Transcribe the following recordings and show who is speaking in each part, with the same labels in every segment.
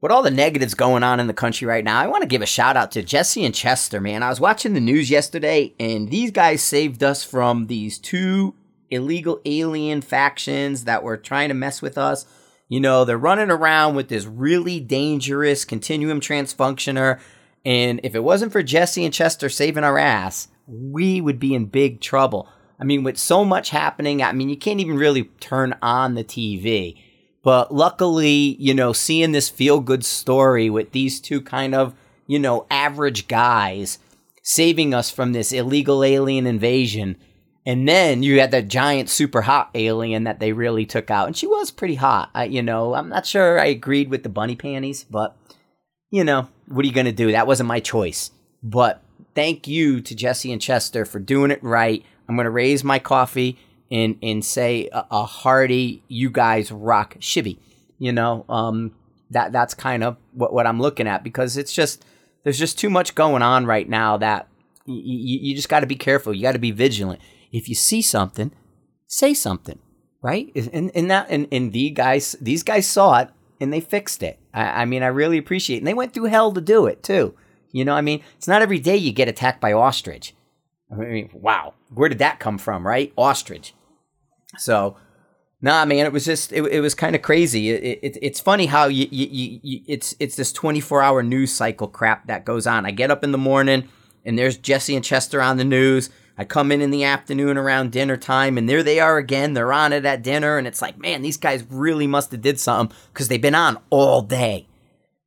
Speaker 1: with all the negatives going on in the country right now, I want to give a shout out to Jesse and Chester, man. I was watching the news yesterday, and these guys saved us from these two illegal alien factions that were trying to mess with us. You know, they're running around with this really dangerous continuum transfunctioner. And if it wasn't for Jesse and Chester saving our ass, we would be in big trouble. I mean, with so much happening, I mean, you can't even really turn on the TV. But luckily, you know, seeing this feel good story with these two kind of, you know, average guys saving us from this illegal alien invasion. And then you had that giant, super hot alien that they really took out. And she was pretty hot. I, you know, I'm not sure I agreed with the bunny panties, but, you know, what are you going to do? That wasn't my choice. But thank you to Jesse and Chester for doing it right. I'm going to raise my coffee and and say a, a hearty "You guys rock" shibby. You know, um, that that's kind of what what I'm looking at because it's just there's just too much going on right now that y- you just got to be careful. You got to be vigilant. If you see something, say something, right? And and that and, and the guys these guys saw it and they fixed it. I, I mean, I really appreciate it. And they went through hell to do it too. You know, I mean, it's not every day you get attacked by ostrich. I mean, wow, where did that come from, right? Ostrich. So, nah, man, it was just it, it was kind of crazy. It, it, it's funny how you, you, you it's it's this 24 hour news cycle crap that goes on. I get up in the morning and there's Jesse and Chester on the news. I come in in the afternoon around dinner time, and there they are again. They're on it at dinner, and it's like, man, these guys really must have did something because they've been on all day.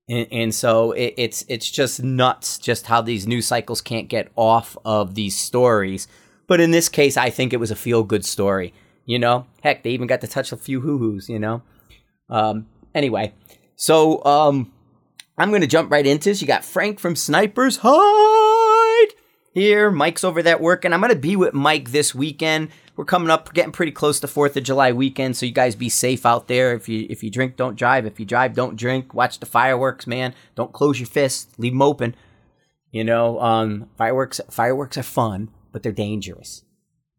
Speaker 1: And, and so it, it's it's just nuts, just how these news cycles can't get off of these stories. But in this case, I think it was a feel good story. You know, heck, they even got to touch a few hoo hoos. You know. Um, anyway, so um, I'm going to jump right into this. You got Frank from Snipers Hide here. Mike's over there working. I'm going to be with Mike this weekend. We're coming up, getting pretty close to Fourth of July weekend, so you guys be safe out there. If you if you drink, don't drive. If you drive, don't drink. Watch the fireworks, man. Don't close your fists. Leave them open. You know, um, fireworks fireworks are fun, but they're dangerous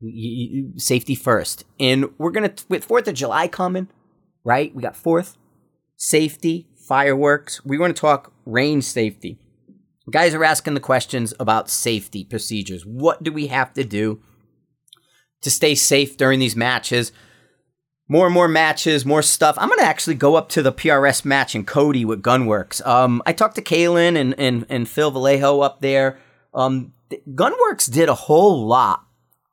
Speaker 1: you, you, safety first. And we're gonna with Fourth of July coming, right? We got Fourth, safety, fireworks. We want to talk range safety. Guys are asking the questions about safety procedures. What do we have to do to stay safe during these matches? More and more matches, more stuff. I'm gonna actually go up to the PRS match in Cody with Gunwerks. Um, I talked to Kalen and and, and Phil Velayo up there. Um, Gunwerks did a whole lot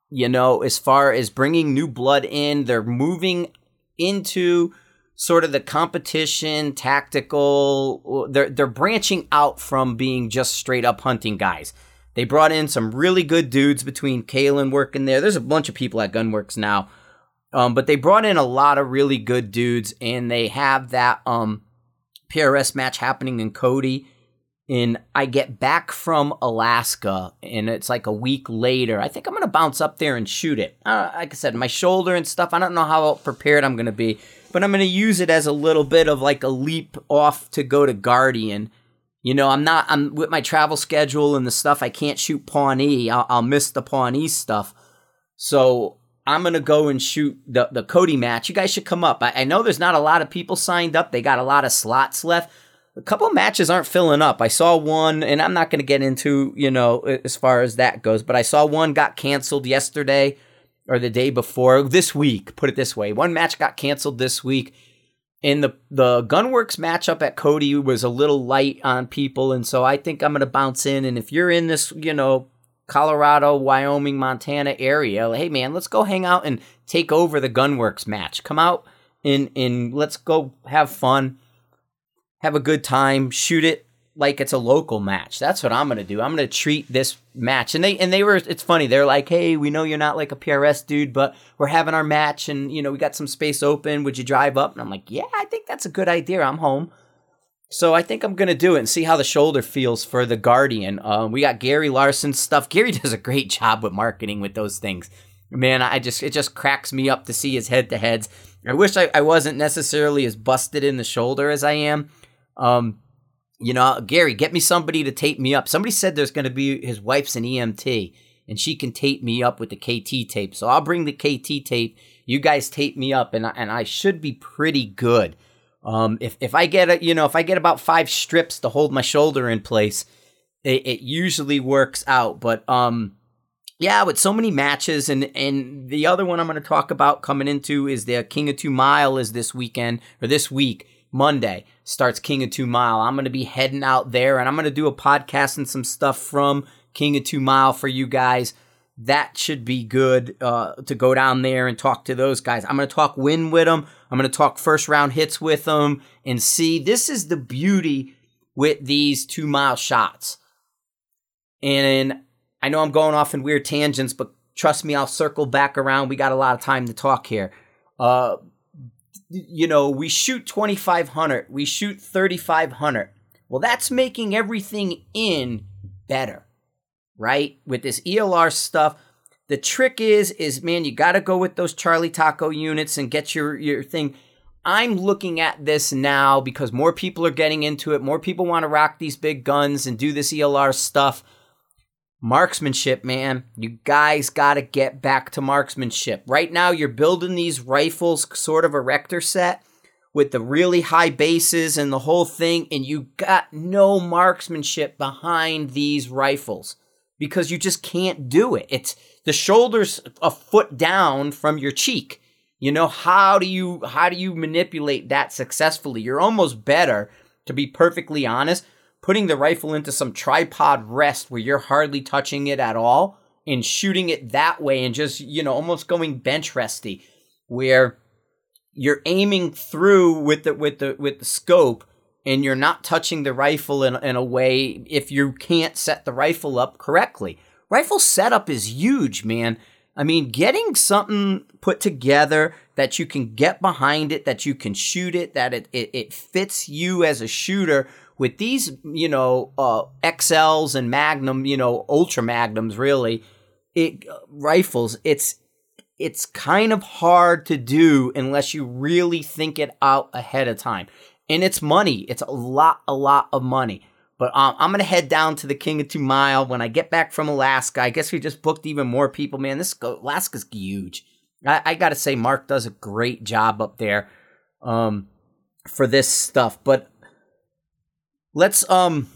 Speaker 1: you know, as far as bringing new blood in, they're moving into sort of the competition, tactical. They're they're branching out from being just straight up hunting guys. They brought in some really good dudes between Kalen working there. There's a bunch of people at Gunwerks now, um, but they brought in a lot of really good dudes, and they have that um, PRS match happening in Cody and I get back from Alaska, and it's like a week later. I think I'm gonna bounce up there and shoot it. Uh, like I said, my shoulder and stuff. I don't know how prepared I'm gonna be, but I'm gonna use it as a little bit of like a leap off to go to Guardian. You know, I'm not. I'm with my travel schedule and the stuff. I can't shoot Pawnee. I'll, I'll miss the Pawnee stuff. So I'm gonna go and shoot the the Cody match. You guys should come up. I, I know there's not a lot of people signed up. They got a lot of slots left a couple matches aren't filling up. I saw one, and I'm not going to get into, you know, as far as that goes, but I saw one got canceled yesterday or the day before this week, put it this way. One match got canceled this week. And the the Gunwerks matchup at Cody was a little light on people, and so I think I'm going to bounce in. And if you're in this, you know, Colorado, Wyoming, Montana area, hey man, let's go hang out and take over the Gunwerks match. Come out and and let's go have fun have a good time, shoot it like it's a local match. That's what I'm gonna do. I'm gonna treat this match. And they and they were it's funny, they're like, Hey, we know you're not like a PRS dude, but we're having our match and you know, we got some space open. Would you drive up? And I'm like, Yeah, I think that's a good idea. I'm home. So I think I'm gonna do it and see how the shoulder feels for the Guardian. Um, we got Gary Larson stuff. Gary does a great job with marketing with those things. Man, I just it just cracks me up to see his head to heads. I wish I, I wasn't necessarily as busted in the shoulder as I am um, you know, Gary, get me somebody to tape me up. Somebody said there's going to be his wife's an EMT and she can tape me up with the KT tape. So I'll bring the KT tape. You guys tape me up and I, and I should be pretty good. Um, if if I get a you know if I get about five strips to hold my shoulder in place, it, it usually works out. But um, yeah, with so many matches, and and the other one I'm going to talk about coming into is the King of Two Mile is this weekend or this week. Monday starts King of Two Mile. I'm going to be heading out there, and I'm going to do a podcast and some stuff from King of Two Mile for you guys. That should be good uh, to go down there and talk to those guys. I'm going to talk win with them. I'm going to talk first round hits with them and see. This is the beauty with these two mile shots. And I know I'm going off in weird tangents, but trust me, I'll circle back around. We got a lot of time to talk here. Uh, you know, we shoot 2,500, we shoot 3,500. Well, that's making everything in better, right? With this ELR stuff. The trick is, is man, you got to go with those Charlie Taco units and get your, your thing. I'm looking at this now because more people are getting into it. More people want to rock these big guns and do this ELR stuff marksmanship, man. You guys got to get back to marksmanship. Right now, you're building these rifles, sort of a Erector set with the really high bases and the whole thing, and you got no marksmanship behind these rifles because you just can't do it. It's the shoulders a foot down from your cheek. You know how do you how do you manipulate that successfully? You're almost better to be perfectly honest putting the rifle into some tripod rest where you're hardly touching it at all and shooting it that way and just, you know, almost going bench resty where you're aiming through with the with the with the scope and you're not touching the rifle in, in a way if you can't set the rifle up correctly. Rifle setup is huge, man. I mean, getting something put together that you can get behind it, that you can shoot it, that it, it, it fits you as a shooter with these, you know, uh, XLs and Magnum, you know, Ultra Magnums, really, it uh, rifles. It's it's kind of hard to do unless you really think it out ahead of time, and it's money. It's a lot, a lot of money. But um, I'm gonna head down to the King of Two Mile when I get back from Alaska. I guess we just booked even more people. Man, this Alaska's huge. I, I gotta say, Mark does a great job up there um, for this stuff. But let's um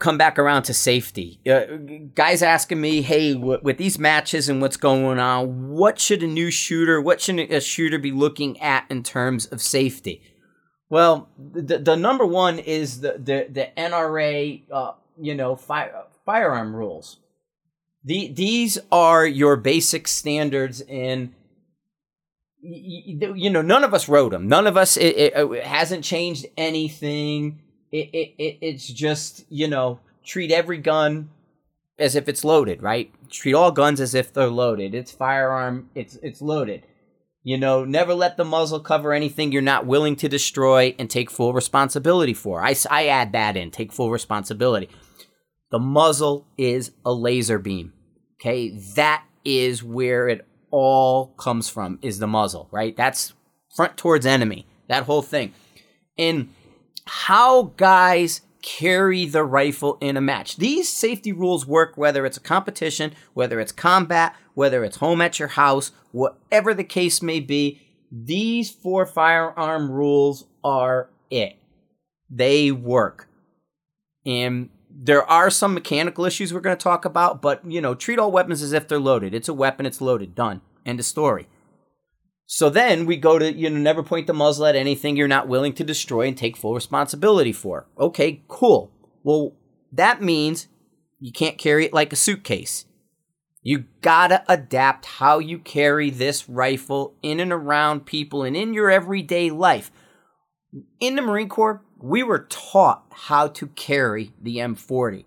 Speaker 1: come back around to safety. Uh, guys asking me, hey, w- with these matches and what's going on, what should a new shooter, what should a shooter be looking at in terms of safety? Well, the, the number one is the the, the NRA, uh, you know, fire, firearm rules. The, these are your basic standards in you know none of us wrote them none of us it, it, it hasn't changed anything it, it, it it's just you know treat every gun as if it's loaded, right? Treat all guns as if they're loaded. It's firearm. It's it's loaded. You know, never let the muzzle cover anything you're not willing to destroy and take full responsibility for. I, I add that in. Take full responsibility. The muzzle is a laser beam. Okay, that is where it all comes from. Is the muzzle right? That's front towards enemy. That whole thing. And how guys carry the rifle in a match. These safety rules work whether it's a competition, whether it's combat, whether it's home at your house, whatever the case may be. These four firearm rules are it. They work. And there are some mechanical issues we're going to talk about, but you know, treat all weapons as if they're loaded. It's a weapon, it's loaded. Done. End of story. So then we go to, you know, never point the muzzle at anything you're not willing to destroy and take full responsibility for. Okay, cool. Well, that means you can't carry it like a suitcase. You gotta adapt how you carry this rifle in and around people and in your everyday life. In the Marine Corps, we were taught how to carry the M40.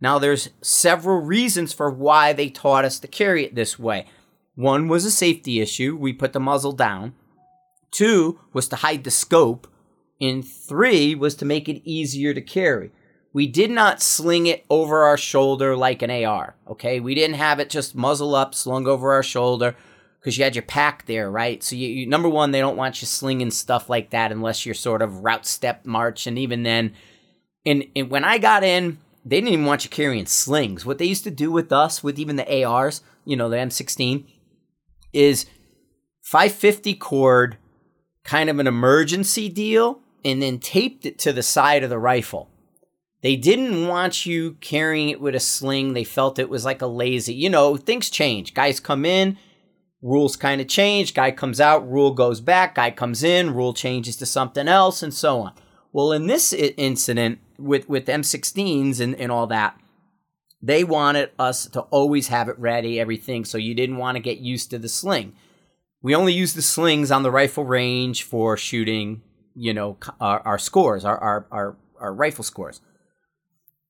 Speaker 1: Now, there's several reasons for why they taught us to carry it this way. One was a safety issue. We put the muzzle down. Two was to hide the scope. And three was to make it easier to carry. We did not sling it over our shoulder like an AR, okay? We didn't have it just muzzle up, slung over our shoulder, because you had your pack there, right? So, you, you, number one, they don't want you slinging stuff like that unless you're sort of route step march. And even then, and, and when I got in, they didn't even want you carrying slings. What they used to do with us, with even the ARs, you know, the M16, is 550 cord kind of an emergency deal and then taped it to the side of the rifle. They didn't want you carrying it with a sling. They felt it was like a lazy, you know, things change. Guys come in, rules kind of change. Guy comes out, rule goes back. Guy comes in, rule changes to something else, and so on. Well, in this incident with, with M16s and, and all that, they wanted us to always have it ready, everything, so you didn't want to get used to the sling. We only use the slings on the rifle range for shooting, you know, our, our scores, our, our, our, our rifle scores.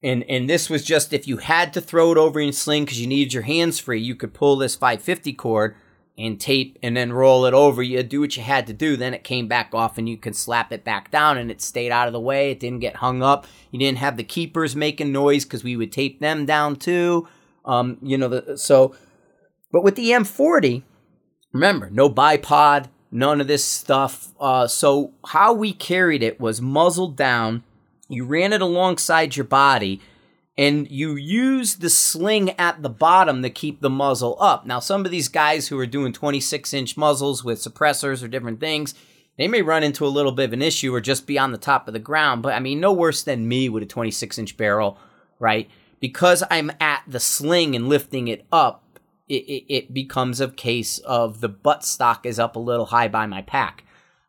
Speaker 1: And and this was just if you had to throw it over in sling because you needed your hands free, you could pull this 550 cord and tape and then roll it over. You do what you had to do. Then it came back off and you could slap it back down and it stayed out of the way. It didn't get hung up. You didn't have the keepers making noise because we would tape them down too. Um, you know, the, so, but with the M40, remember, no bipod, none of this stuff. Uh, so how we carried it was muzzled down. You ran it alongside your body and you use the sling at the bottom to keep the muzzle up. Now, some of these guys who are doing 26 inch muzzles with suppressors or different things, they may run into a little bit of an issue or just be on the top of the ground. But I mean, no worse than me with a 26 inch barrel, right? Because I'm at the sling and lifting it up, it, it, it becomes a case of the butt stock is up a little high by my pack.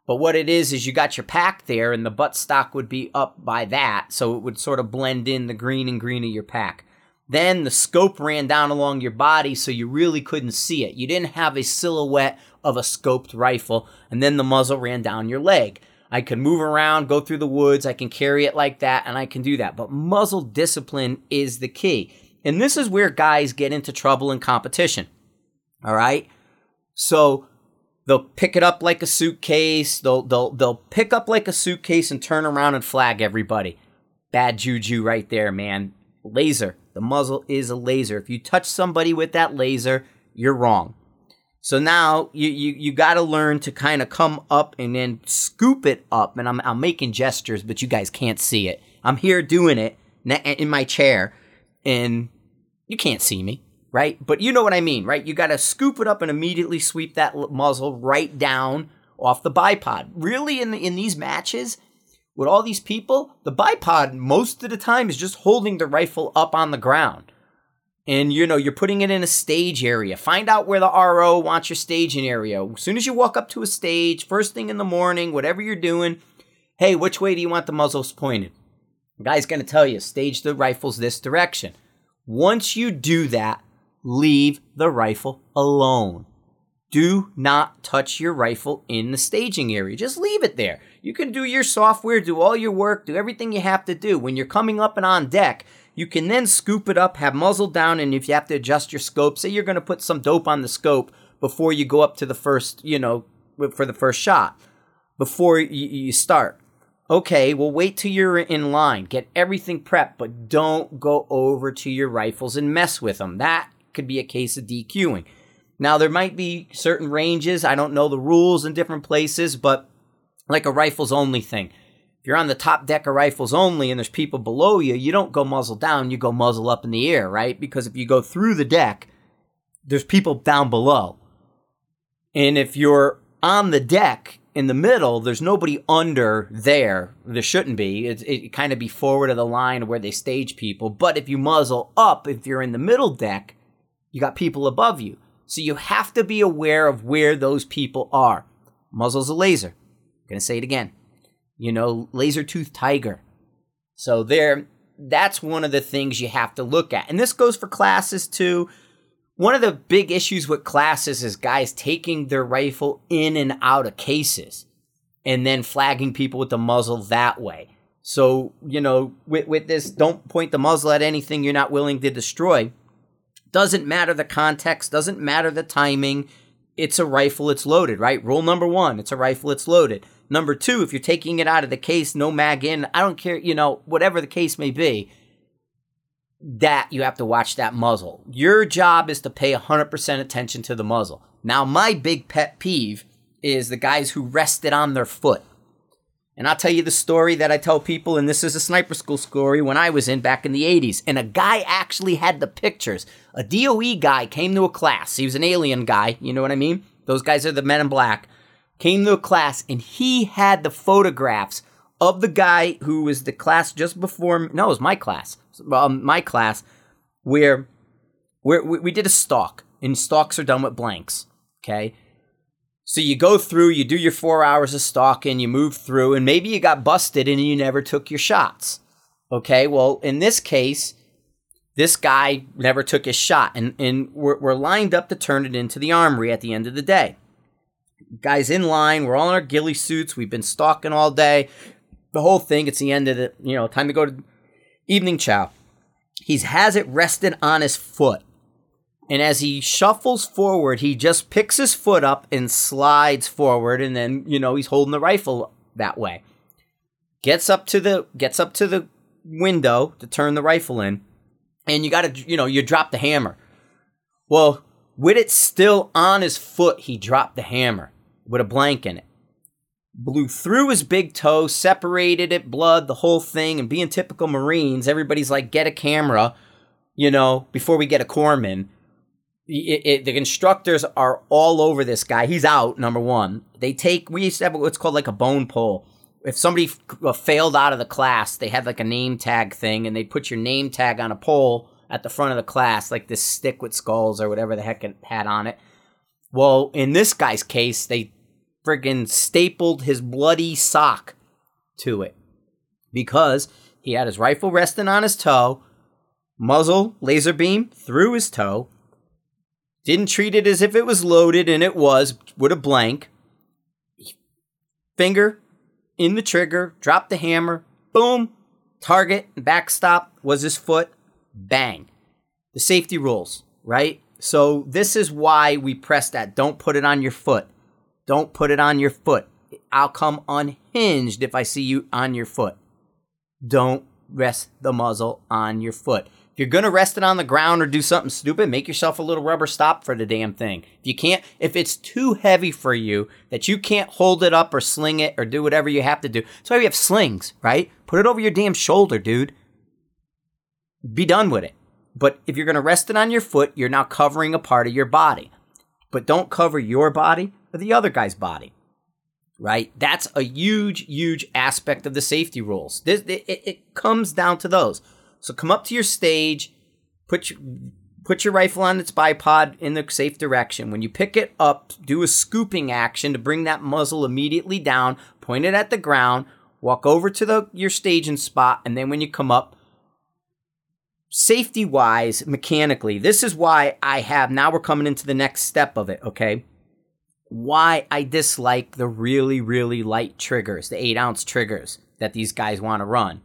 Speaker 1: But what it is is you got your pack there, and the butt stock would be up by that, so it would sort of blend in the green and green of your pack. Then the scope ran down along your body, so you really couldn't see it. You didn't have a silhouette of a scoped rifle, and then the muzzle ran down your leg. I can move around, go through the woods, I can carry it like that, and I can do that. But muzzle discipline is the key. And this is where guys get into trouble in competition. All right? So they'll pick it up like a suitcase. They'll they'll they'll pick up like a suitcase and turn around and flag everybody. Bad juju right there, man. Laser. The muzzle is a laser. If you touch somebody with that laser, you're wrong. So now you you, you got to learn to kind of come up and then scoop it up. And I'm I'm making gestures, but you guys can't see it. I'm here doing it in my chair, and you can't see me right? But you know what I mean, right? You got to scoop it up and immediately sweep that muzzle right down off the bipod. Really, in the, in these matches with all these people, the bipod most of the time is just holding the rifle up on the ground. And you know, you're putting it in a stage area. Find out where the RO wants your staging area. As soon as you walk up to a stage, first thing in the morning, whatever you're doing, hey, which way do you want the muzzles pointed? The guy's to tell you, stage the rifles this direction. Once you do that, leave the rifle alone. Do not touch your rifle in the staging area. Just leave it there. You can do your software, do all your work, do everything you have to do. When you're coming up and on deck, you can then scoop it up, have muzzle down, and if you have to adjust your scope, say you're going to put some dope on the scope before you go up to the first, you know, for the first shot, before you start. Okay, well, wait till you're in line. Get everything prepped, but don't go over to your rifles and mess with them. That could be a case of DQing. Now, there might be certain ranges. I don't know the rules in different places, but like a rifles only thing. If you're on the top deck of rifles only and there's people below you, you don't go muzzle down, you go muzzle up in the air, right? Because if you go through the deck, there's people down below. And if you're on the deck in the middle, there's nobody under there. There shouldn't be. It, it kind of be forward of the line where they stage people. But if you muzzle up, if you're in the middle deck, you got people above you. So you have to be aware of where those people are. Muzzle's a laser. I'm to say it again. You know, laser tooth tiger. So there that's one of the things you have to look at. And this goes for classes too. One of the big issues with classes is guys taking their rifle in and out of cases and then flagging people with the muzzle that way. So, you know, with, with this, don't point the muzzle at anything you're not willing to destroy. Doesn't matter the context, doesn't matter the timing. It's a rifle, it's loaded, right? Rule number one, it's a rifle, it's loaded. Number two, if you're taking it out of the case, no mag in, I don't care, you know, whatever the case may be, that you have to watch that muzzle. Your job is to pay 100% attention to the muzzle. Now, my big pet peeve is the guys who rest it on their foot. And I'll tell you the story that I tell people, and this is a sniper school story when I was in back in the 80s. And a guy actually had the pictures. A DOE guy came to a class. He was an alien guy, you know what I mean? Those guys are the men in black. came to a class and he had the photographs of the guy who was the class just before. No, it was my class. Um, my class where where we, we did a stalk, and stalks are done with blanks. Okay. So you go through, you do your four hours of stalking, you move through, and maybe you got busted and you never took your shots. Okay, well, in this case, this guy never took his shot, and, and we're, we're lined up to turn it into the armory at the end of the day. Guys in line, we're all in our ghillie suits, we've been stalking all day, the whole thing. It's the end of the, you know, time to go to evening chow. He has it rested on his foot. And as he shuffles forward, he just picks his foot up and slides forward, and then you know he's holding the rifle that way. Gets up to the gets up to the window to turn the rifle in, and you got to you know you drop the hammer. Well, with it still on his foot, he dropped the hammer with a blank in it. Blew through his big toe, separated it, blood, the whole thing. And being typical Marines, everybody's like, get a camera, you know, before we get a corpsman it, it, the instructors are all over this guy. He's out. Number one, they take. We used to have what's called like a bone pull. If somebody f- uh, failed out of the class, they had like a name tag thing, and they put your name tag on a pole at the front of the class, like this stick with skulls or whatever the heck it had on it. Well, in this guy's case, they friggin' stapled his bloody sock to it because he had his rifle resting on his toe, muzzle laser beam through his toe, didn't treat it as if it was loaded, and it was with a blank. Finger in the trigger, drop the hammer, boom, target, backstop was his foot, bang. The safety rules, right? So this is why we press that. Don't put it on your foot. Don't put it on your foot. I'll come unhinged if I see you on your foot. Don't rest the muzzle on your foot you're going to rest it on the ground or do something stupid, make yourself a little rubber stop for the damn thing. If you can't, if it's too heavy for you that you can't hold it up or sling it or do whatever you have to do. That's why we have slings, right? Put it over your damn shoulder, dude. Be done with it. But if you're going to rest it on your foot, you're now covering a part of your body. But don't cover your body or the other guy's body right? That's a huge, huge aspect of the safety rules. This, it, it, comes down to those. So come up to your stage, put your, put your rifle on its bipod in the safe direction. When you pick it up, do a scooping action to bring that muzzle immediately down, point it at the ground, walk over to the your staging spot, and then when you come up, safety wise, mechanically, this is why I have now we're coming into the next step of it, okay? Why I dislike the really, really light triggers, the eight ounce triggers that these guys want to run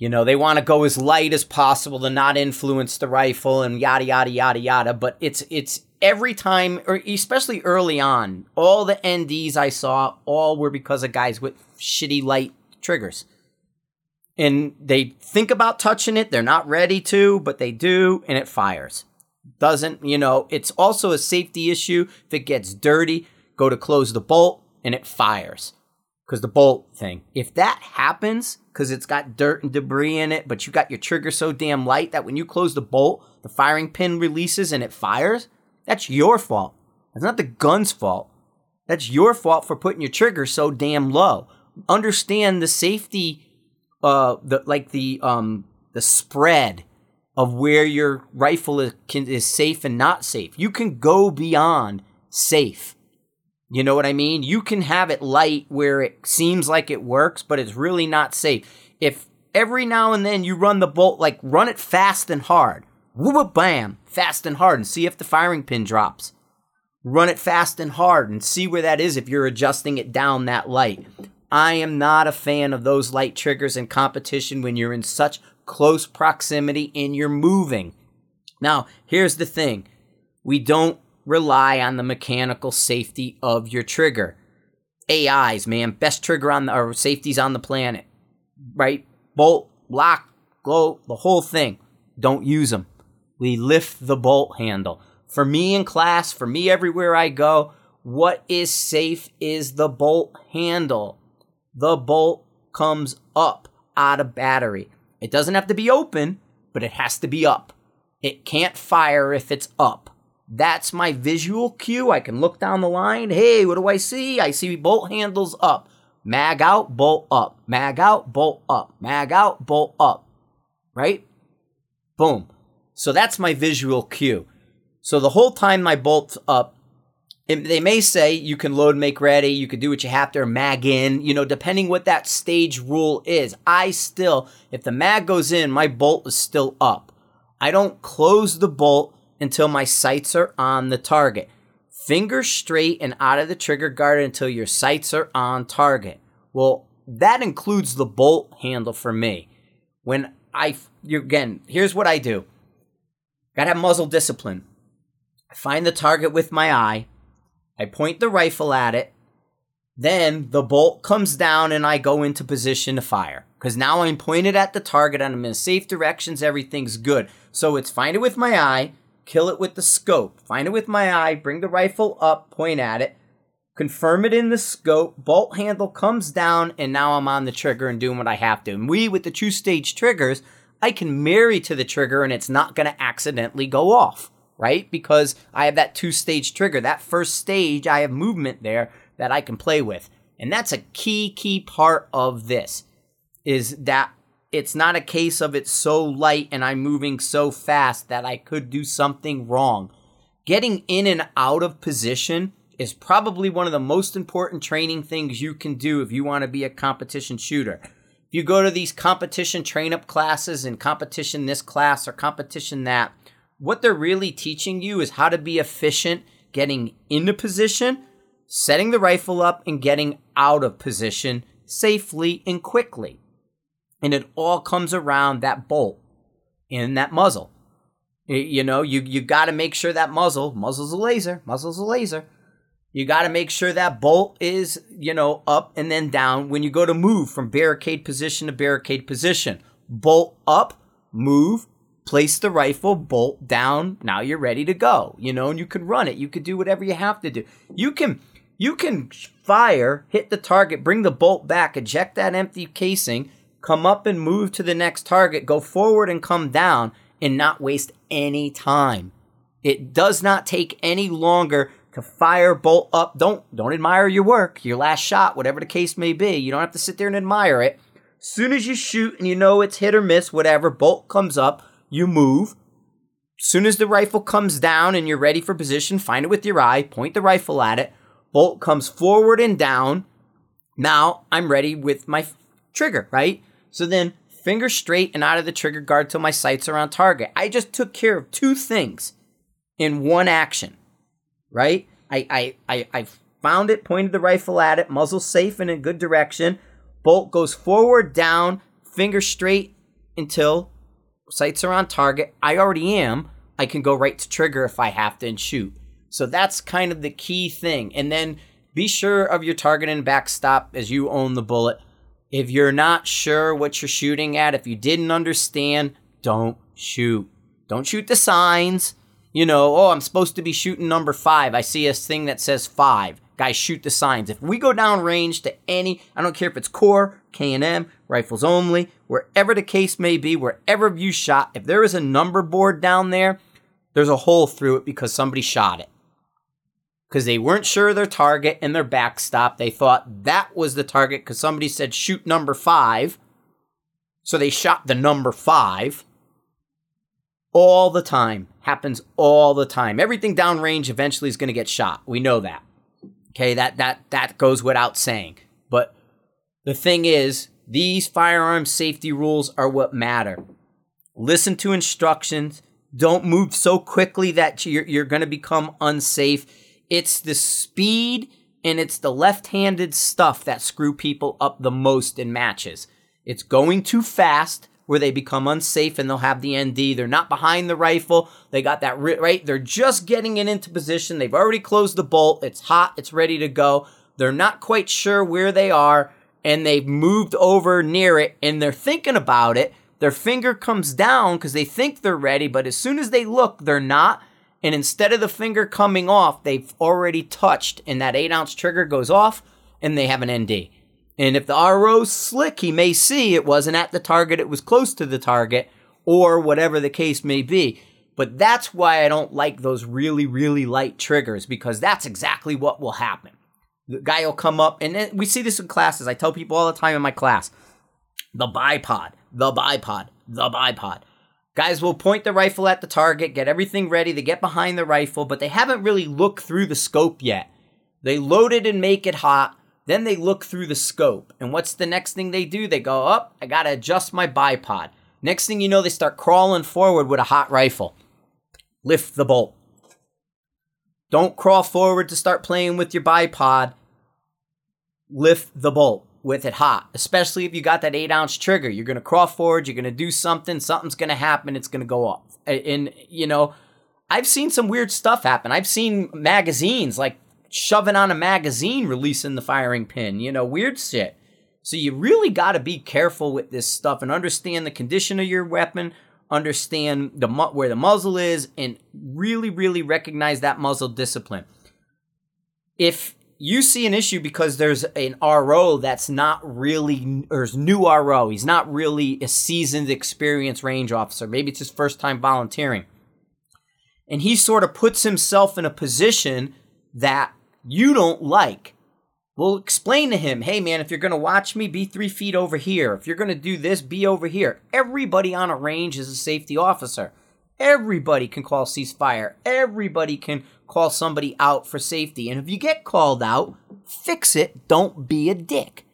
Speaker 1: you know, they want to go as light as possible to not influence the rifle and yada yada yada yada. But it's it's every time, or especially early on, all the NDs I saw all were because of guys with shitty light triggers. And they think about touching it, they're not ready to, but they do, and it fires. Doesn't, you know, it's also a safety issue. If it gets dirty, go to close the bolt and it fires because the bolt thing. If that happens, because it's got dirt and debris in it, but you got your trigger so damn light that when you close the bolt, the firing pin releases and it fires, that's your fault. It's not the gun's fault. That's your fault for putting your trigger so damn low. Understand the safety, uh, the like the um the spread of where your rifle is, can, is safe and not safe. You can go beyond safe you know what I mean? You can have it light where it seems like it works, but it's really not safe. If every now and then you run the bolt, like run it fast and hard, whoop bam, fast and hard, and see if the firing pin drops. Run it fast and hard and see where that is if you're adjusting it down that light. I am not a fan of those light triggers in competition when you're in such close proximity and you're moving. Now, here's the thing we don't rely on the mechanical safety of your trigger. AIs, man, best trigger on the or safeties on the planet. Right? Bolt, lock, glow, the whole thing. Don't use them. We lift the bolt handle. For me in class, for me everywhere I go, what is safe is the bolt handle. The bolt comes up out of battery. It doesn't have to be open, but it has to be up. It can't fire if it's up. That's my visual cue. I can look down the line. Hey, what do I see? I see bolt handles up. Mag out, bolt up. Mag out, bolt up. Mag out, bolt up. Right? Boom. So that's my visual cue. So the whole time my bolt's up, they may say you can load make ready, you can do what you have to, mag in, you know, depending what that stage rule is. I still, if the mag goes in, my bolt is still up. I don't close the bolt until my sights are on the target. Finger straight and out of the trigger guard until your sights are on target. Well, that includes the bolt handle for me. When I, again, here's what I do. Gotta have muzzle discipline. I find the target with my eye. I point the rifle at it. Then the bolt comes down and I go into position to fire. Because now I'm pointed at the target and I'm in safe directions. Everything's good. So it's find it with my eye, kill it with the scope. Find it with my eye, bring the rifle up, point at it, confirm it in the scope, bolt handle comes down, and now I'm on the trigger and doing what I have to. And we, with the two stage triggers, I can marry to the trigger and it's not going to accidentally go off, right? Because I have that two stage trigger. That first stage, I have movement there that I can play with. And that's a key, key part of this is that it's not a case of it's so light and I'm moving so fast that I could do something wrong. Getting in and out of position is probably one of the most important training things you can do if you want to be a competition shooter If you go to these competition train up classes and competition this class or competition that, what they're really teaching you is how to be efficient getting into position, setting the rifle up, and getting out of position safely and quickly. And it all comes around that bolt in that muzzle. You know, you, you got to make sure that muzzle, muzzle's a laser, muzzle's a laser you got to make sure that bolt is, you know, up and then down when you go to move from barricade position to barricade position. Bolt up, move, place the rifle, bolt down. Now you're ready to go, you know, and you can run it. You can do whatever you have to do. You can, you can fire, hit the target, bring the bolt back, eject that empty casing, come up and move to the next target, go forward and come down and not waste any time. It does not take any longer to fire bolt up. Don't don't admire your work, your last shot, whatever the case may be. You don't have to sit there and admire it. Soon as you shoot and you know it's hit or miss, whatever, bolt comes up, you move. As soon as the rifle comes down and you're ready for position, find it with your eye, point the rifle at it. Bolt comes forward and down. Now I'm ready with my trigger, right? So then finger straight and out of the trigger guard till my sights are on target. I just took care of two things in one action right? I, I, I, I found it, pointed the rifle at it, muzzle safe and in good direction. Bolt goes forward, down, finger straight until sights are on target. I already am. I can go right to trigger if I have to and shoot. So that's kind of the key thing. And then be sure of your target and backstop as you own the bullet. If you're not sure what you're shooting at, if you didn't understand, don't shoot. Don't shoot the signs you know, oh, I'm supposed to be shooting number five. I see a thing that says five. Guys, shoot the signs. If we go down range to any, I don't care if it's core, K&M, rifles only, wherever the case may be, wherever you shot, if there is a number board down there, there's a hole through it because somebody shot it. Because they weren't sure of their target and their backstop. They thought that was the target because somebody said shoot number five. So they shot the number five all the time. Happens all the time. Everything downrange eventually is going to get shot. We know that. Okay, that that that goes without saying. But the thing is, these firearm safety rules are what matter. Listen to instructions. Don't move so quickly that you're, you're going to become unsafe. It's the speed and it's the left-handed stuff that screw people up the most in matches. It's going too fast where they become unsafe and they'll have the ND. They're not behind the rifle. They got that right. They're just getting it into position. They've already closed the bolt. It's hot. It's ready to go. They're not quite sure where they are and they've moved over near it and they're thinking about it. Their finger comes down because they think they're ready, but as soon as they look, they're not. And instead of the finger coming off, they've already touched and that eight ounce trigger goes off and they have an ND. And if the RO's slick, he may see it wasn't at the target, it was close to the target, or whatever the case may be. But that's why I don't like those really, really light triggers because that's exactly what will happen. The guy will come up, and we see this in classes. I tell people all the time in my class the bipod, the bipod, the bipod. Guys will point the rifle at the target, get everything ready, they get behind the rifle, but they haven't really looked through the scope yet. They load it and make it hot, then they look through the scope. And what's the next thing they do? They go, up, oh, I gotta adjust my bipod. Next thing you know, they start crawling forward with a hot rifle. Lift the bolt. Don't crawl forward to start playing with your bipod. Lift the bolt with it hot, especially if you got that eight ounce trigger. You're going to crawl forward, you're going to do something, something's going to happen, it's going to go off. And, you know, I've seen some weird stuff happen. I've seen magazines like shoving on a magazine, releasing the firing pin, you know, weird shit. So you really got to be careful with this stuff and understand the condition of your weapon, understand the where the muzzle is, and really, really recognize that muzzle discipline. If you see an issue because there's an RO that's not really, or new RO. He's not really a seasoned, experienced range officer. Maybe it's his first time volunteering. And he sort of puts himself in a position that you don't like. Well, explain to him, hey man, if you're going to watch me, be three feet over here. If you're going to do this, be over here. Everybody on a range is a safety officer. Everybody can call ceasefire. Everybody can call somebody out for safety. And if you get called out, fix it. Don't be a dick.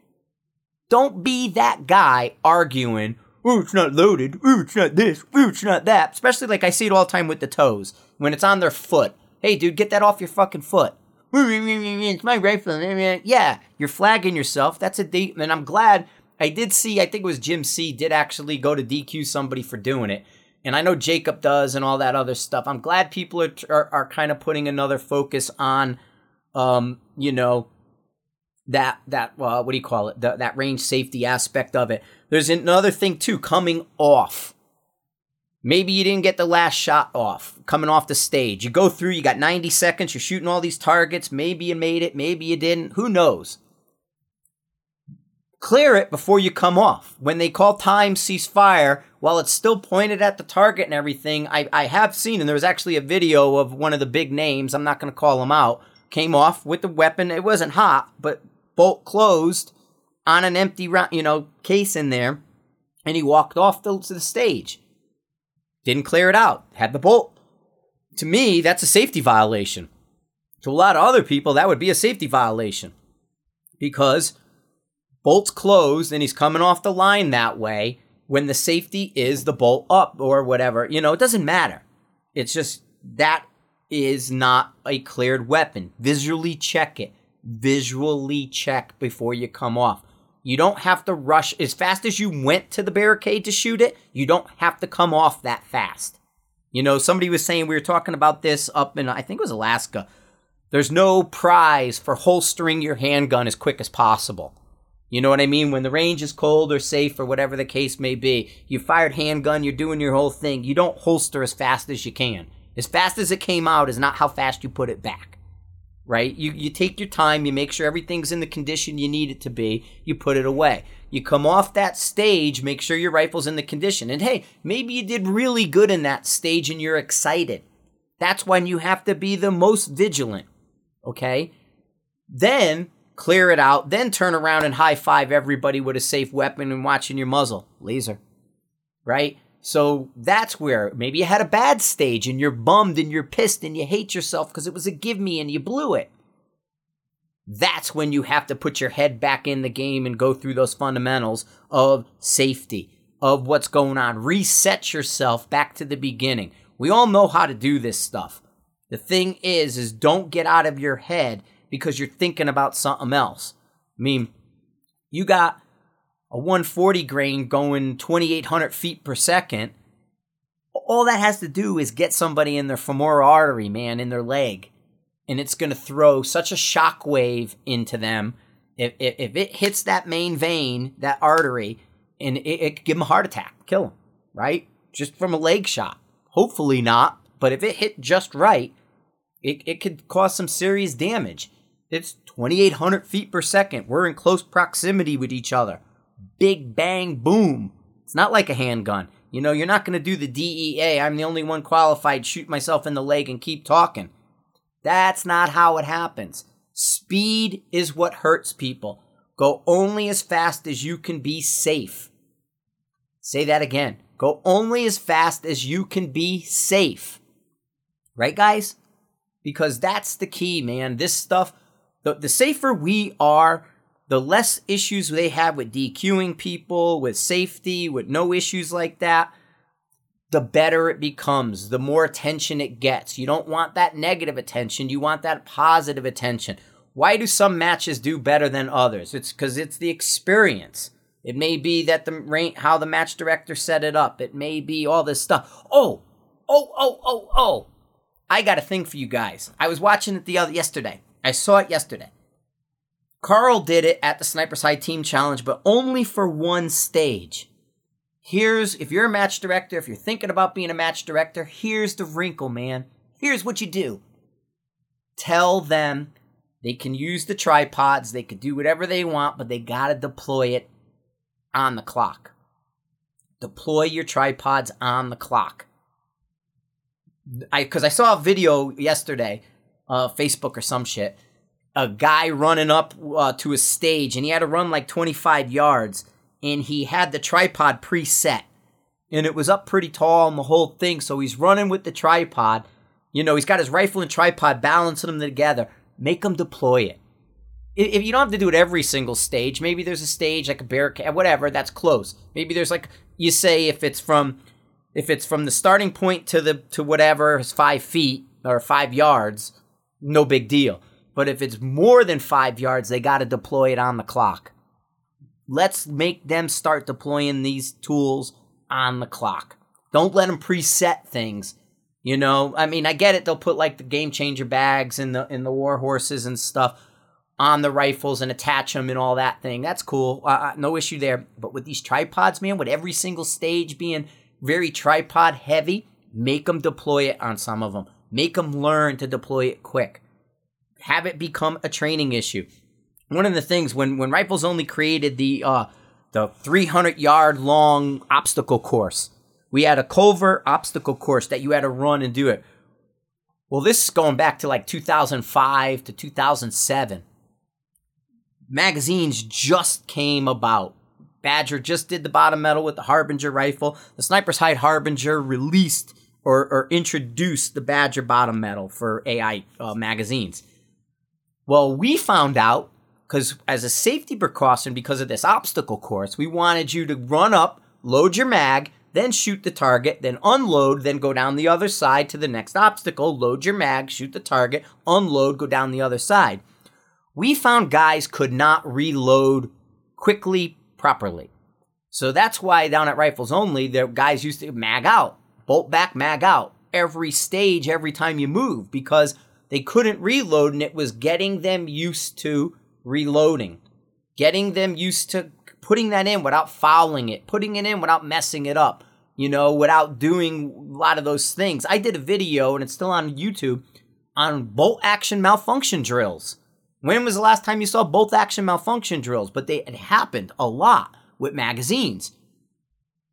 Speaker 1: Don't be that guy arguing, oh, it's not loaded. Oh, it's not this. Oh, it's not that. Especially like I see it all the time with the toes. When it's on their foot. Hey, dude, get that off your fucking foot. It's my rifle. Yeah, you're flagging yourself. That's a D. And I'm glad I did see, I think it was Jim C did actually go to DQ somebody for doing it and I know Jacob does and all that other stuff. I'm glad people are are, are kind of putting another focus on, um, you know, that that uh, what do you call it? The, that range safety aspect of it. There's another thing too coming off. Maybe you didn't get the last shot off coming off the stage. You go through, you got 90 seconds, you're shooting all these targets. Maybe you made it, maybe you didn't. Who knows? Clear it before you come off. When they call time ceasefire, while it's still pointed at the target and everything, I, I have seen, and there was actually a video of one of the big names, I'm not going to call him out, came off with the weapon. It wasn't hot, but bolt closed on an empty, round, you know, case in there, and he walked off to, to the stage. Didn't clear it out. Had the bolt. To me, that's a safety violation. To a lot of other people, that would be a safety violation because bolt's closed and he's coming off the line that way when the safety is the bolt up or whatever. You know, it doesn't matter. It's just that is not a cleared weapon. Visually check it. Visually check before you come off. You don't have to rush as fast as you went to the barricade to shoot it. You don't have to come off that fast. You know, somebody was saying we were talking about this up in I think it was Alaska. There's no prize for holstering your handgun as quick as possible. You know what I mean? When the range is cold or safe or whatever the case may be, you fired handgun, you're doing your whole thing. You don't holster as fast as you can. As fast as it came out is not how fast you put it back. Right? You you take your time, you make sure everything's in the condition you need it to be, you put it away. You come off that stage, make sure your rifle's in the condition. And hey, maybe you did really good in that stage and you're excited. That's when you have to be the most vigilant. Okay? Then clear it out, then turn around and high five everybody with a safe weapon and watching your muzzle. Laser. Right? So that's where maybe you had a bad stage and you're bummed and you're pissed and you hate yourself because it was a give me and you blew it. That's when you have to put your head back in the game and go through those fundamentals of safety, of what's going on. Reset yourself back to the beginning. We all know how to do this stuff. The thing is, is don't get out of your head because you're thinking about something else. I mean, you got a 140 grain going 2,800 feet per second. All that has to do is get somebody in their femoral artery, man, in their leg. And it's going to throw such a shock wave into them. If, if, if, it hits that main vein, that artery, and it, it give them a heart attack, kill them, right? Just from a leg shot. Hopefully not, but if it hit just right, it, it could cause some serious damage. It's 2,800 feet per second. We're in close proximity with each other. Big bang boom. It's not like a handgun. You know, you're not going to do the DEA, I'm the only one qualified, shoot myself in the leg and keep talking. That's not how it happens. Speed is what hurts people. Go only as fast as you can be safe. Say that again. Go only as fast as you can be safe. Right, guys? Because that's the key, man. This stuff, the, the safer we are, the less issues they have with DQing people, with safety, with no issues like that, the better it becomes, the more attention it gets. You don't want that negative attention, you want that positive attention. Why do some matches do better than others? It's because it's the experience. It may be that the how the match director set it up. It may be all this stuff. Oh, oh, oh, oh, oh! I got a thing for you guys. I was watching it the other yesterday. I saw it yesterday. Carl did it at the Sniper's Hide Team Challenge, but only for one stage. Here's, if you're a match director, if you're thinking about being a match director, here's the wrinkle, man. Here's what you do tell them they can use the tripods, they could do whatever they want, but they got to deploy it on the clock. Deploy your tripods on the clock. I because I saw a video yesterday, uh, Facebook or some shit, a guy running up uh, to a stage and he had to run like 25 yards and he had the tripod preset. And it was up pretty tall and the whole thing so he's running with the tripod. You know he's got his rifle and tripod balancing them together. Make him deploy it. If you don't have to do it every single stage maybe there's a stage like a barricade whatever that's close. Maybe there's like you say if it's from if it's from the starting point to the to whatever is five feet or five yards no big deal but if it's more than five yards, they got to deploy it on the clock. Let's make them start deploying these tools on the clock. Don't let them preset things. You know, I mean, I get it. They'll put like the game changer bags and the in the war horses and stuff on the rifles and attach them and all that thing. That's cool. Uh, no issue there. But with these tripods, man, with every single stage being very tripod heavy, make them deploy it on some of them. Make them learn to deploy it quick have it become a training issue. One of the things when when Rifles only created the uh, the 300 yard long obstacle course, we had a covert obstacle course that you had to run and do it. Well, this is going back to like 2005 to 2007. Magazines just came about. Badger just did the bottom metal with the Harbinger rifle. The Sniper's Hide Harbinger released or, or the Badger bottom metal for AI uh, magazines. Well, we found out because as a safety precaution, because of this obstacle course, we wanted you to run up, load your mag, then shoot the target, then unload, then go down the other side to the next obstacle, load your mag, shoot the target, unload, go down the other side. We found guys could not reload quickly, properly. So that's why down at Rifles Only, the guys used to mag out, bolt back, mag out every stage, every time you move, because they couldn't reload, and it was getting them used to reloading, getting them used to putting that in without fouling it, putting it in without messing it up, you know, without doing a lot of those things. I did a video, and it's still on YouTube, on bolt action malfunction drills. When was the last time you saw bolt action malfunction drills? But they it happened a lot with magazines.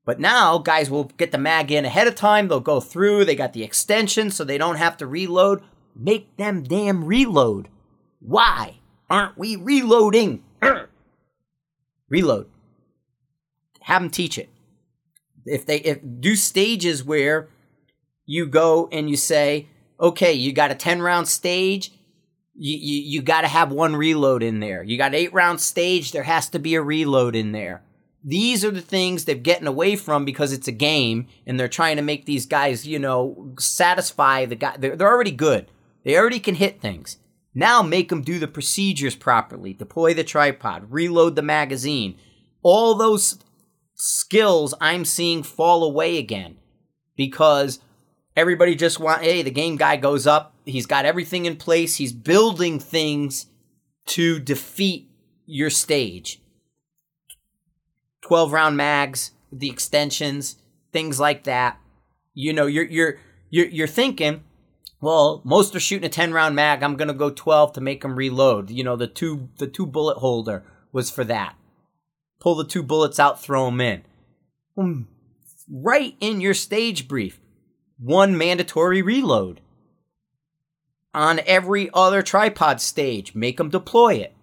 Speaker 1: But now guys will get the mag in ahead of time. They'll go through. They got the extension so they don't have to reload. Make them damn reload. Why aren't we reloading? reload. Have them teach it. If they if do stages where you go and you say, okay, you got a 10 round stage, you, you, you got to have one reload in there. You got eight round stage, there has to be a reload in there. These are the things they're getting away from because it's a game and they're trying to make these guys, you know, satisfy the guy. They're, they're already good. They already can hit things. Now make them do the procedures properly. Deploy the tripod, reload the magazine. All those skills I'm seeing fall away again because everybody just want hey, the game guy goes up, he's got everything in place, he's building things to defeat your stage. 12 round mags, the extensions, things like that. You know, you're you're you're, you're thinking well, most are shooting a 10 round mag. I'm going to go 12 to make them reload. You know, the two the two bullet holder was for that. Pull the two bullets out, throw them in. Hmm. Right in your stage brief, one mandatory reload. On every other tripod stage, make them deploy it.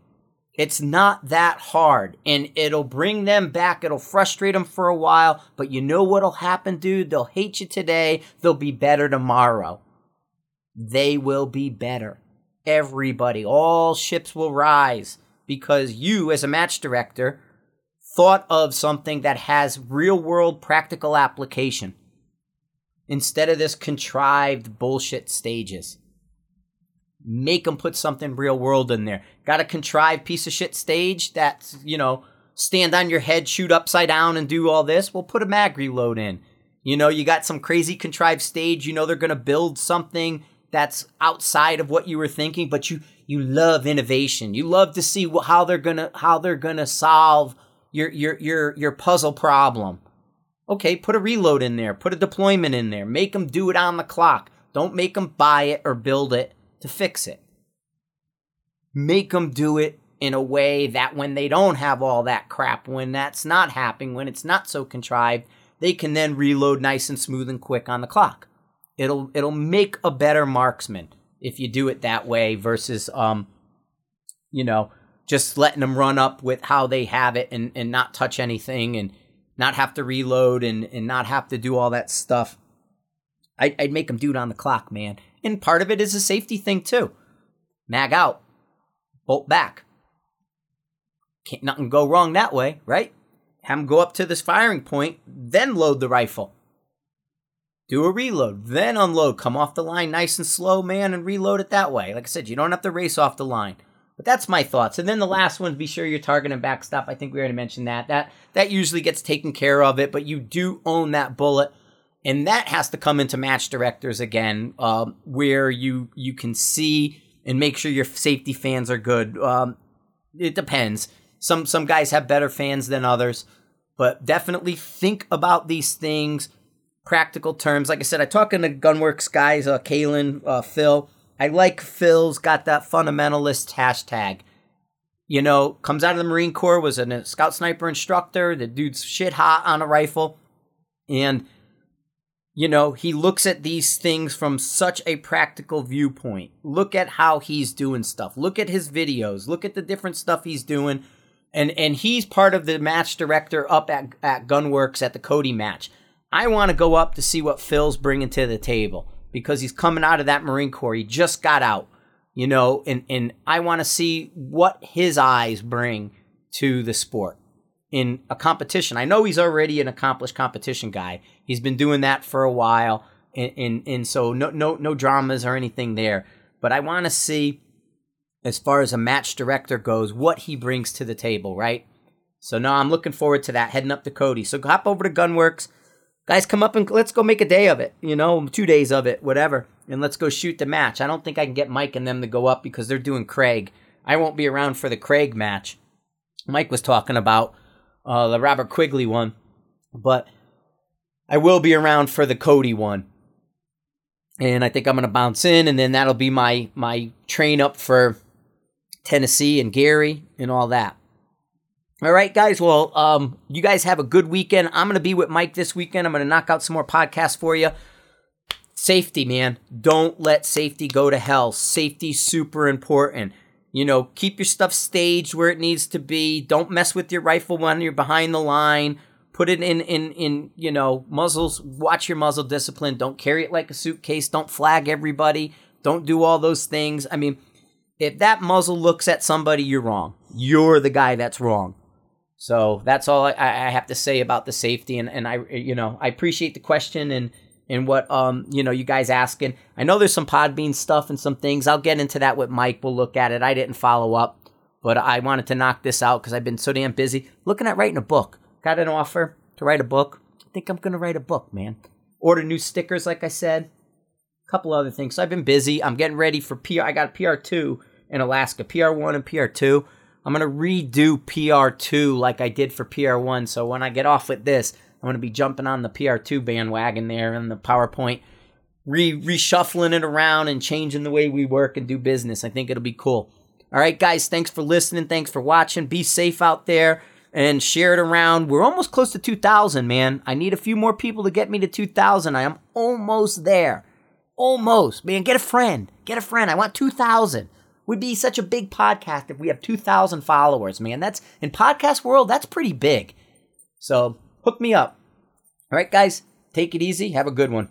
Speaker 1: It's not that hard and it'll bring them back. It'll frustrate them for a while, but you know what'll happen, dude? They'll hate you today. They'll be better tomorrow. They will be better. Everybody, all ships will rise because you, as a match director, thought of something that has real world practical application instead of this contrived bullshit stages. Make them put something real world in there. Got a contrived piece of shit stage that's, you know, stand on your head, shoot upside down, and do all this? Well, put a mag reload in. You know, you got some crazy contrived stage. You know, they're going to build something that's outside of what you were thinking, but you you love innovation. You love to see how they're gonna how they're gonna solve your your your your puzzle problem. Okay, put a reload in there, put a deployment in there, make them do it on the clock. Don't make them buy it or build it to fix it. Make them do it in a way that when they don't have all that crap, when that's not happening, when it's not so contrived, they can then reload nice and smooth and quick on the clock. It'll it'll make a better marksman if you do it that way versus um you know just letting them run up with how they have it and, and not touch anything and not have to reload and, and not have to do all that stuff. I, I'd make them do it on the clock, man. And part of it is a safety thing too. Mag out, bolt back. Can't nothing go wrong that way, right? Have them go up to this firing point, then load the rifle. Do a reload, then unload. Come off the line nice and slow, man, and reload it that way. Like I said, you don't have to race off the line. But that's my thoughts. And then the last one, be sure you're targeting backstop. I think we already mentioned that. That that usually gets taken care of it, but you do own that bullet and that has to come into match directors again, um, where you you can see and make sure your safety fans are good. Um, it depends. Some some guys have better fans than others, but definitely think about these things. Practical terms, like I said, I talking to Gunwerks guys, uh, Kalen, uh, Phil. I like Phil's got that fundamentalist hashtag. You know, comes out of the Marine Corps, was a scout sniper instructor. The dude's shit hot on a rifle, and you know, he looks at these things from such a practical viewpoint. Look at how he's doing stuff. Look at his videos. Look at the different stuff he's doing. And and he's part of the match director up at, at Gunwerks at the Cody match. I want to go up to see what Phil's bringing to the table because he's coming out of that Marine Corps. He just got out, you know, and, and I want to see what his eyes bring to the sport in a competition. I know he's already an accomplished competition guy. He's been doing that for a while, and and, and so no no no dramas or anything there. But I want to see, as far as a match director goes, what he brings to the table. Right. So no, I'm looking forward to that. Heading up to Cody. So hop over to Gunwerks, guys. Come up and let's go make a day of it. You know, two days of it, whatever, and let's go shoot the match. I don't think I can get Mike and them to go up because they're doing Craig. I won't be around for the Craig match. Mike was talking about uh, the Robert Quigley one, but I will be around for the Cody one. And I think I'm going to bounce in, and then that'll be my my train up for Tennessee and Gary and all that. All right, guys. Well, um, you guys have a good weekend. I'm going to be with Mike this weekend. I'm going to knock out some more podcasts for you. Safety, man. Don't let safety go to hell. Safety super important. You know, keep your stuff staged where it needs to be. Don't mess with your rifle when you're behind the line. Put it in in in you know muzzles. Watch your muzzle discipline. Don't carry it like a suitcase. Don't flag everybody. Don't do all those things. I mean, if that muzzle looks at somebody, you're wrong. You're the guy that's wrong. So that's all I, I have to say about the safety. And, and I, you know, I appreciate the question and and what um you know you guys asking. I know there's some Podbean stuff and some things. I'll get into that with Mike. We'll look at it. I didn't follow up, but I wanted to knock this out because I've been so damn busy looking at writing a book. Got an offer to write a book. I think I'm gonna write a book, man. Order new stickers, like I said. A couple other things. So I've been busy. I'm getting ready for PR. I got PR two in Alaska, PR one and PR two. I'm gonna redo PR two like I did for PR one. So when I get off with this, I'm going to be jumping on the PR2 bandwagon there and the PowerPoint, re reshuffling it around and changing the way we work and do business. I think it'll be cool. All right, guys, thanks for listening. Thanks for watching. Be safe out there. and share it around. We're almost close to 2,000, man. I need a few more people to get me to 2,000. I am almost there. Almost. Man, get a friend. Get a friend. I want 2,000. We'd be such a big podcast if we have 2,000 followers, man. That's in podcast world, that's pretty big. So, hook me up. All right, guys, take it easy. Have a good one.